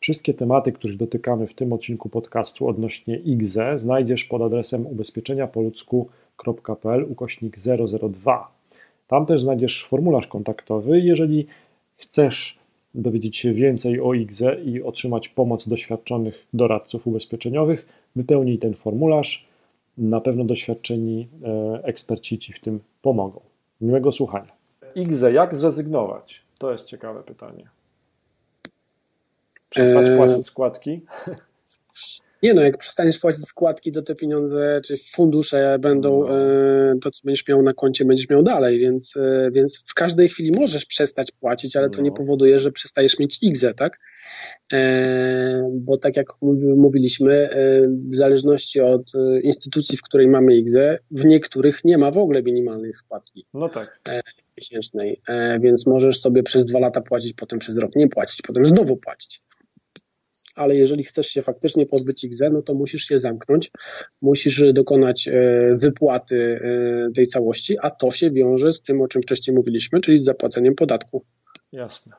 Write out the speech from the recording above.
Wszystkie tematy, których dotykamy w tym odcinku podcastu odnośnie IGZE znajdziesz pod adresem ubezpieczeniapoludzku.pl ukośnik 002. Tam też znajdziesz formularz kontaktowy. Jeżeli chcesz dowiedzieć się więcej o IGZE i otrzymać pomoc doświadczonych doradców ubezpieczeniowych, wypełnij ten formularz. Na pewno doświadczeni e, eksperci Ci w tym pomogą. Miłego słuchania. IGZE, jak zrezygnować? To jest ciekawe pytanie. Przestać e, płacić składki? Nie no, jak przestaniesz płacić składki, to te pieniądze, czy fundusze będą, no. e, to co będziesz miał na koncie, będziesz miał dalej, więc, e, więc w każdej chwili możesz przestać płacić, ale to no. nie powoduje, że przestajesz mieć IGZE, tak? Bo tak jak mówiliśmy, w zależności od instytucji, w której mamy IGZE, w niektórych nie ma w ogóle minimalnej składki. No tak miesięcznej, więc możesz sobie przez dwa lata płacić, potem przez rok nie płacić, potem znowu płacić ale jeżeli chcesz się faktycznie pozbyć XE, no to musisz się zamknąć, musisz dokonać e, wypłaty e, tej całości, a to się wiąże z tym, o czym wcześniej mówiliśmy, czyli z zapłaceniem podatku. Jasne.